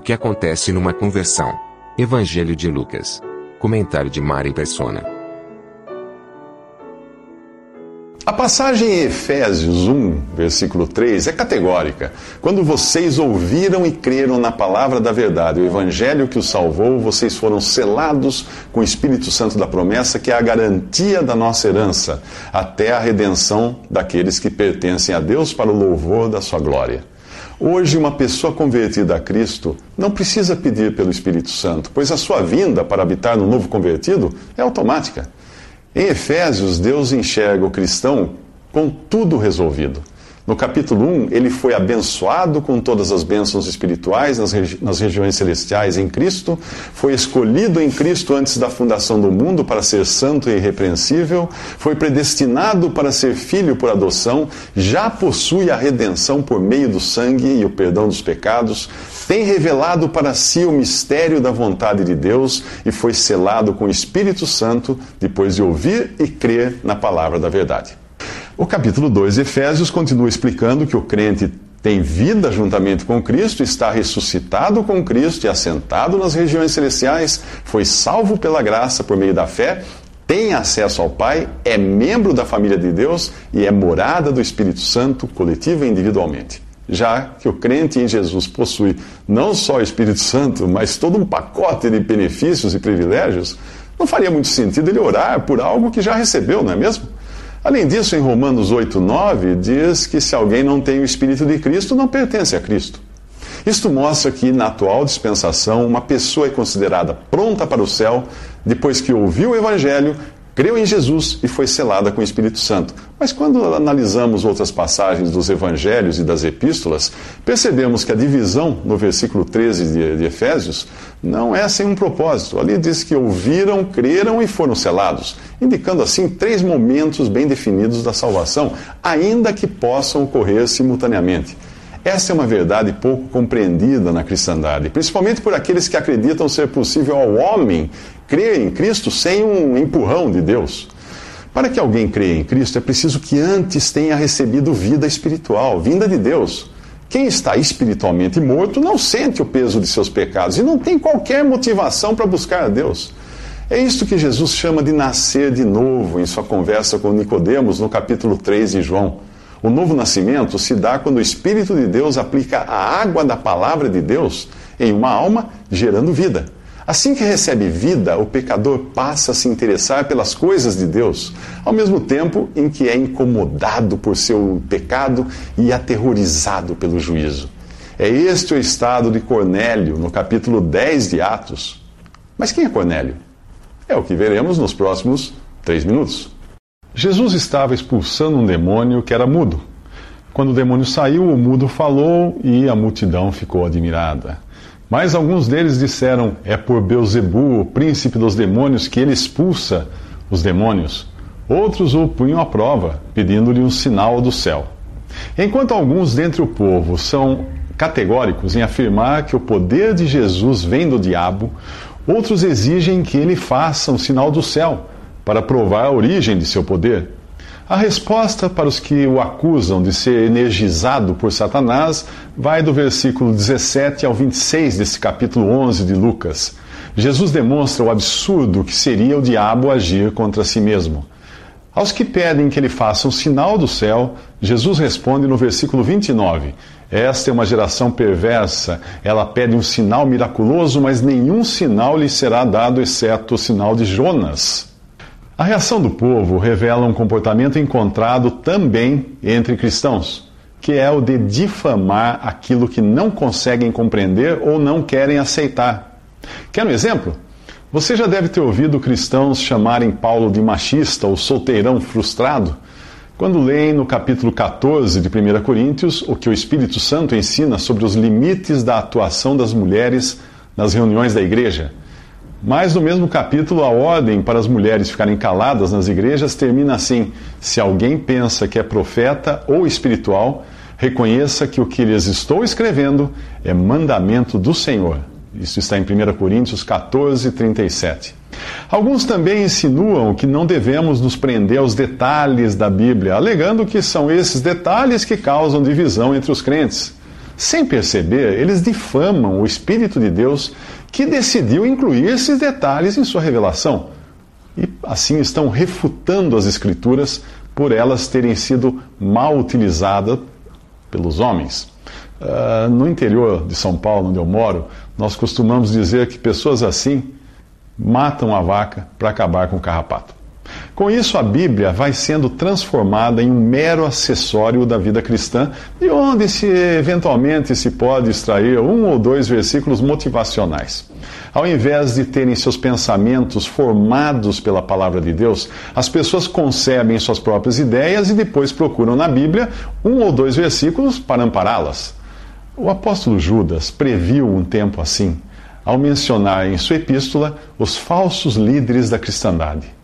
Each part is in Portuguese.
O que acontece numa conversão? Evangelho de Lucas. Comentário de Mari Persona. A passagem em Efésios 1, versículo 3, é categórica. Quando vocês ouviram e creram na palavra da verdade, o evangelho que os salvou, vocês foram selados com o Espírito Santo da promessa, que é a garantia da nossa herança, até a redenção daqueles que pertencem a Deus para o louvor da sua glória. Hoje, uma pessoa convertida a Cristo não precisa pedir pelo Espírito Santo, pois a sua vinda para habitar no novo convertido é automática. Em Efésios, Deus enxerga o cristão com tudo resolvido. No capítulo 1, ele foi abençoado com todas as bênçãos espirituais nas, regi nas regiões celestiais em Cristo, foi escolhido em Cristo antes da fundação do mundo para ser santo e irrepreensível, foi predestinado para ser filho por adoção, já possui a redenção por meio do sangue e o perdão dos pecados, tem revelado para si o mistério da vontade de Deus e foi selado com o Espírito Santo depois de ouvir e crer na palavra da verdade. O capítulo 2 de Efésios continua explicando que o crente tem vida juntamente com Cristo, está ressuscitado com Cristo e assentado nas regiões celestiais, foi salvo pela graça por meio da fé, tem acesso ao Pai, é membro da família de Deus e é morada do Espírito Santo, coletiva e individualmente. Já que o crente em Jesus possui não só o Espírito Santo, mas todo um pacote de benefícios e privilégios, não faria muito sentido ele orar por algo que já recebeu, não é mesmo? Além disso, em Romanos 8, 9, diz que se alguém não tem o Espírito de Cristo, não pertence a Cristo. Isto mostra que, na atual dispensação, uma pessoa é considerada pronta para o céu depois que ouviu o Evangelho, creu em Jesus e foi selada com o Espírito Santo. Mas quando analisamos outras passagens dos evangelhos e das epístolas, percebemos que a divisão no versículo 13 de, de Efésios não é sem um propósito. Ali diz que ouviram, creram e foram selados, indicando assim três momentos bem definidos da salvação, ainda que possam ocorrer simultaneamente. Essa é uma verdade pouco compreendida na cristandade, principalmente por aqueles que acreditam ser possível ao homem crer em Cristo sem um empurrão de Deus. Para que alguém creia em Cristo, é preciso que antes tenha recebido vida espiritual, vinda de Deus. Quem está espiritualmente morto não sente o peso de seus pecados e não tem qualquer motivação para buscar a Deus. É isto que Jesus chama de nascer de novo em sua conversa com Nicodemos no capítulo 3 de João. O novo nascimento se dá quando o Espírito de Deus aplica a água da palavra de Deus em uma alma, gerando vida. Assim que recebe vida, o pecador passa a se interessar pelas coisas de Deus, ao mesmo tempo em que é incomodado por seu pecado e aterrorizado pelo juízo. É este o estado de Cornélio, no capítulo 10 de Atos. Mas quem é Cornélio? É o que veremos nos próximos três minutos. Jesus estava expulsando um demônio que era mudo. Quando o demônio saiu, o mudo falou e a multidão ficou admirada. Mas alguns deles disseram: É por Beuzebu, o príncipe dos demônios, que ele expulsa os demônios. Outros o punham à prova, pedindo-lhe um sinal do céu. Enquanto alguns dentre o povo são categóricos em afirmar que o poder de Jesus vem do diabo, outros exigem que ele faça um sinal do céu para provar a origem de seu poder. A resposta para os que o acusam de ser energizado por Satanás vai do versículo 17 ao 26 desse capítulo 11 de Lucas. Jesus demonstra o absurdo que seria o diabo agir contra si mesmo. Aos que pedem que ele faça um sinal do céu, Jesus responde no versículo 29. Esta é uma geração perversa. Ela pede um sinal miraculoso, mas nenhum sinal lhe será dado exceto o sinal de Jonas. A reação do povo revela um comportamento encontrado também entre cristãos, que é o de difamar aquilo que não conseguem compreender ou não querem aceitar. Quer um exemplo? Você já deve ter ouvido cristãos chamarem Paulo de machista ou solteirão frustrado. quando leem no capítulo 14 de 1 Coríntios o que o Espírito Santo ensina sobre os limites da atuação das mulheres nas reuniões da igreja. Mas no mesmo capítulo, a ordem para as mulheres ficarem caladas nas igrejas termina assim: se alguém pensa que é profeta ou espiritual, reconheça que o que lhes estou escrevendo é mandamento do Senhor. Isso está em 1 Coríntios 14, 37. Alguns também insinuam que não devemos nos prender aos detalhes da Bíblia, alegando que são esses detalhes que causam divisão entre os crentes. Sem perceber, eles difamam o Espírito de Deus que decidiu incluir esses detalhes em sua revelação. E assim estão refutando as Escrituras por elas terem sido mal utilizadas pelos homens. Uh, no interior de São Paulo, onde eu moro, nós costumamos dizer que pessoas assim matam a vaca para acabar com o carrapato. Com isso, a Bíblia vai sendo transformada em um mero acessório da vida cristã, de onde se eventualmente se pode extrair um ou dois versículos motivacionais. Ao invés de terem seus pensamentos formados pela palavra de Deus, as pessoas concebem suas próprias ideias e depois procuram na Bíblia um ou dois versículos para ampará-las. O apóstolo Judas previu um tempo assim, ao mencionar em sua epístola os falsos líderes da cristandade.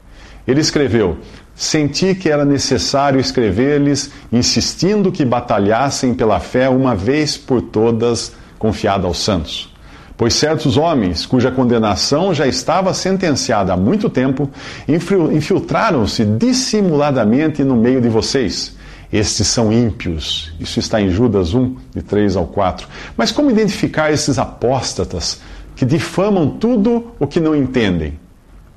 Ele escreveu: Senti que era necessário escrever-lhes, insistindo que batalhassem pela fé uma vez por todas, confiada aos santos. Pois certos homens, cuja condenação já estava sentenciada há muito tempo, infiltraram-se dissimuladamente no meio de vocês. Estes são ímpios. Isso está em Judas 1, de 3 ao 4. Mas como identificar esses apóstatas que difamam tudo o que não entendem?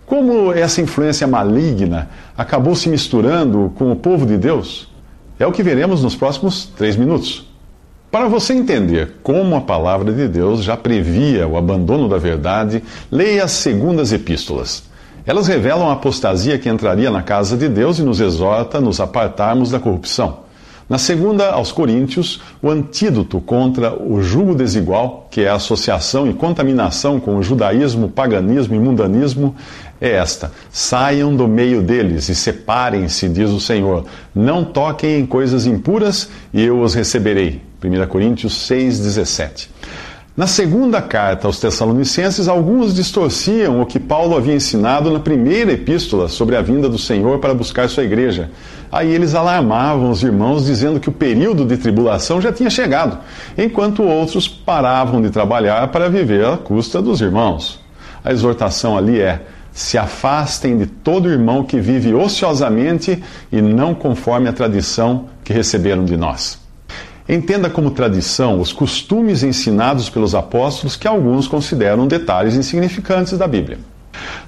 Como essa influência maligna acabou se misturando com o povo de Deus? É o que veremos nos próximos três minutos. Para você entender como a palavra de Deus já previa o abandono da verdade, leia as segundas epístolas. Elas revelam a apostasia que entraria na casa de Deus e nos exorta a nos apartarmos da corrupção. Na segunda, aos Coríntios, o antídoto contra o jugo desigual, que é a associação e contaminação com o judaísmo, paganismo e mundanismo, é esta: saiam do meio deles e separem-se, diz o Senhor. Não toquem em coisas impuras e eu os receberei. 1 Coríntios 6,17. Na segunda carta aos Tessalonicenses, alguns distorciam o que Paulo havia ensinado na primeira epístola sobre a vinda do Senhor para buscar sua igreja. Aí eles alarmavam os irmãos, dizendo que o período de tribulação já tinha chegado, enquanto outros paravam de trabalhar para viver à custa dos irmãos. A exortação ali é: se afastem de todo irmão que vive ociosamente e não conforme a tradição que receberam de nós. Entenda como tradição os costumes ensinados pelos apóstolos que alguns consideram detalhes insignificantes da Bíblia.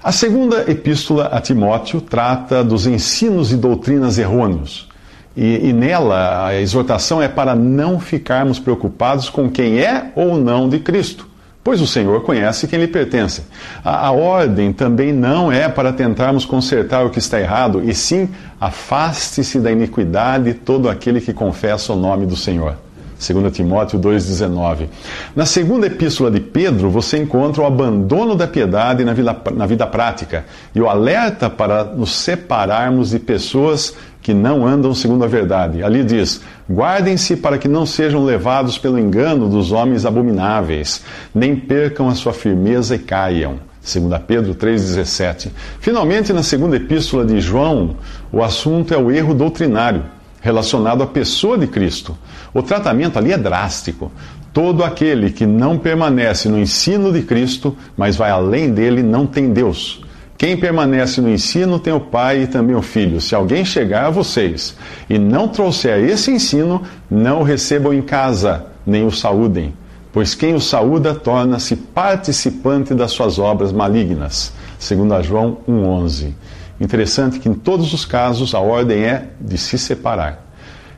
A segunda epístola a Timóteo trata dos ensinos e doutrinas errôneos. E, e, nela a exortação é para não ficarmos preocupados com quem é ou não de Cristo, pois o Senhor conhece quem lhe pertence. A, a ordem também não é para tentarmos consertar o que está errado, e sim afaste-se da iniquidade todo aquele que confessa o nome do Senhor. 2 Timóteo 2,19. Na segunda epístola de Pedro, você encontra o abandono da piedade na vida, na vida prática e o alerta para nos separarmos de pessoas que não andam segundo a verdade. Ali diz: guardem-se para que não sejam levados pelo engano dos homens abomináveis, nem percam a sua firmeza e caiam. 2 Pedro 3,17. Finalmente, na segunda epístola de João, o assunto é o erro doutrinário relacionado à pessoa de Cristo. O tratamento ali é drástico. Todo aquele que não permanece no ensino de Cristo, mas vai além dele, não tem Deus. Quem permanece no ensino tem o Pai e também o Filho. Se alguém chegar a vocês e não trouxer esse ensino, não o recebam em casa, nem o saúdem. Pois quem o saúda torna-se participante das suas obras malignas. Segundo João 1,11. Interessante que em todos os casos a ordem é de se separar.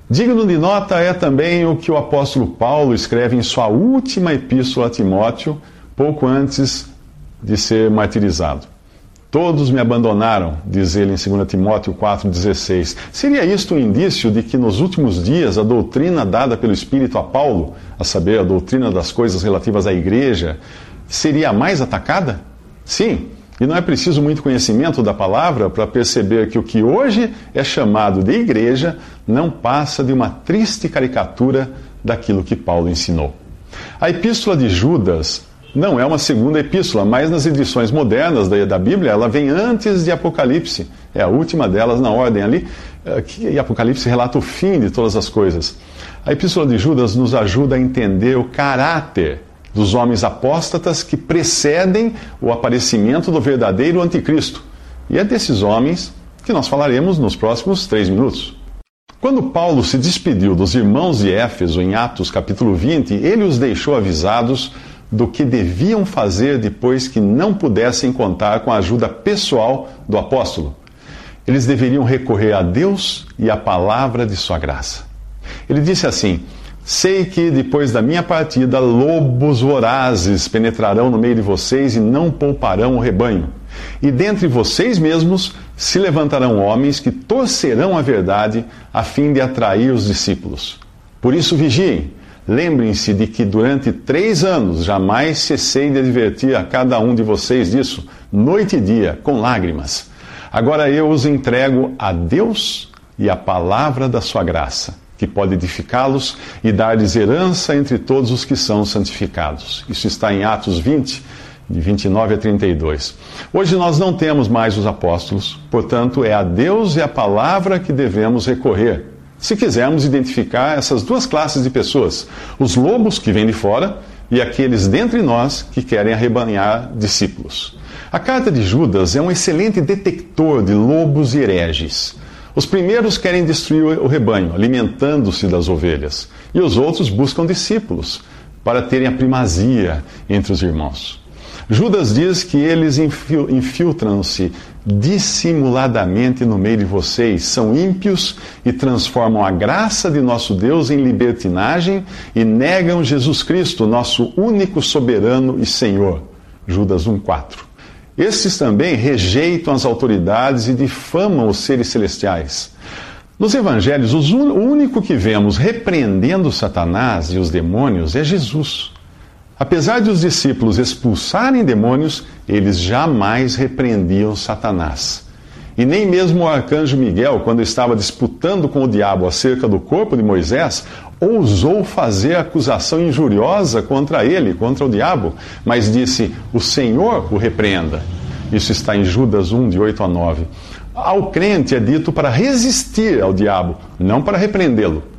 Digno de nota é também o que o apóstolo Paulo escreve em sua última epístola a Timóteo, pouco antes de ser martirizado. Todos me abandonaram, diz ele em 2 Timóteo 4,16. Seria isto um indício de que nos últimos dias a doutrina dada pelo Espírito a Paulo, a saber, a doutrina das coisas relativas à igreja, seria a mais atacada? Sim, E não é preciso muito conhecimento da palavra para perceber que o que hoje é chamado de igreja não passa de uma triste caricatura daquilo que Paulo ensinou. A epístola de Judas não é uma segunda epístola, mas nas edições modernas da, Bíblia ela vem antes de Apocalipse. É a última delas na ordem ali, eh, que Apocalipse relata o fim de todas as coisas. A epístola de Judas nos ajuda a entender o caráter dos homens apóstatas que precedem o aparecimento do verdadeiro anticristo. E é desses homens que nós falaremos nos próximos três minutos. Quando Paulo se despediu dos irmãos de Éfeso em Atos capítulo 20, ele os deixou avisados do que deviam fazer depois que não pudessem contar com a ajuda pessoal do apóstolo. Eles deveriam recorrer a Deus e à palavra de sua graça. Ele disse assim: Sei que depois da minha partida, lobos vorazes penetrarão no meio de vocês e não pouparão o rebanho. E dentre vocês mesmos se levantarão homens que torcerão a verdade a fim de atrair os discípulos. Por isso vigiem. Lembrem-se de que durante três anos jamais cessei de advertir a cada um de vocês disso, noite e dia, com lágrimas. Agora eu os entrego a Deus e a palavra da sua graça que pode edificá-los e dar-lhes herança entre todos os que são santificados. Isso está em Atos 20, de 29 a 32. Hoje nós não temos mais os apóstolos, portanto, é a Deus e a palavra que devemos recorrer. Se quisermos identificar essas duas classes de pessoas, os lobos que vêm de fora e aqueles dentre nós que querem arrebanhar discípulos. A carta de Judas é um excelente detector de lobos e hereges. Os primeiros querem destruir o rebanho, alimentando-se das ovelhas, e os outros buscam discípulos para terem a primazia entre os irmãos. Judas diz que eles infiltram-se dissimuladamente no meio de vocês, são ímpios e transformam a graça de nosso Deus em libertinagem e negam Jesus Cristo, nosso único soberano e Senhor. Judas 1,4. Esses também rejeitam as autoridades e difamam os seres celestiais. Nos evangelhos, o único que vemos repreendendo Satanás e os demônios é Jesus. Apesar de os discípulos expulsarem demônios, eles jamais repreendiam Satanás. E nem mesmo o arcanjo Miguel, quando estava disputando com o diabo acerca do corpo de Moisés, ousou fazer acusação injuriosa contra ele, contra o diabo, mas disse: O Senhor o repreenda. Isso está em Judas 1, de 8 a 9. Ao crente é dito para resistir ao diabo, não para repreendê-lo.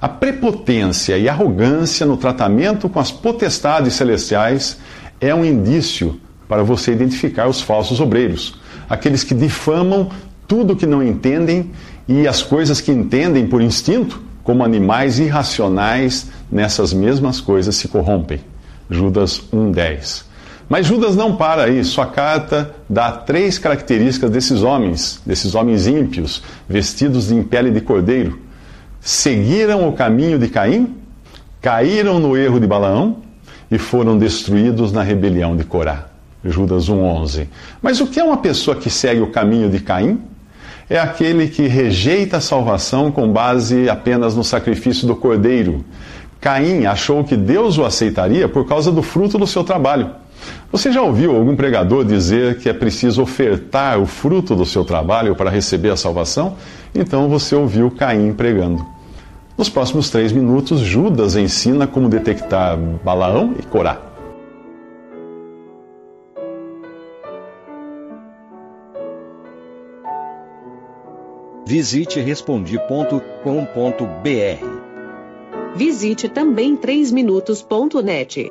A prepotência e arrogância no tratamento com as potestades celestiais é um indício para você identificar os falsos obreiros, aqueles que difamam tudo que não entendem e as coisas que entendem por instinto como animais irracionais nessas mesmas coisas se corrompem. Judas 1,10. Mas Judas não para aí. Sua carta dá três características desses homens, desses homens ímpios, vestidos em pele de cordeiro. Seguiram o caminho de Caim, caíram no erro de Balaão e foram destruídos na rebelião de Corá. Judas 1,11. Mas o que é uma pessoa que segue o caminho de Caim? é aquele que rejeita a salvação com base apenas no sacrifício do cordeiro. Caim achou que Deus o aceitaria por causa do fruto do seu trabalho. Você já ouviu algum pregador dizer que é preciso ofertar o fruto do seu trabalho para receber a salvação? Então você ouviu Caim pregando. Nos próximos três minutos, Judas ensina como detectar Balaão e Corá. Visite respondi.com.br. Visite também 3minutos.net.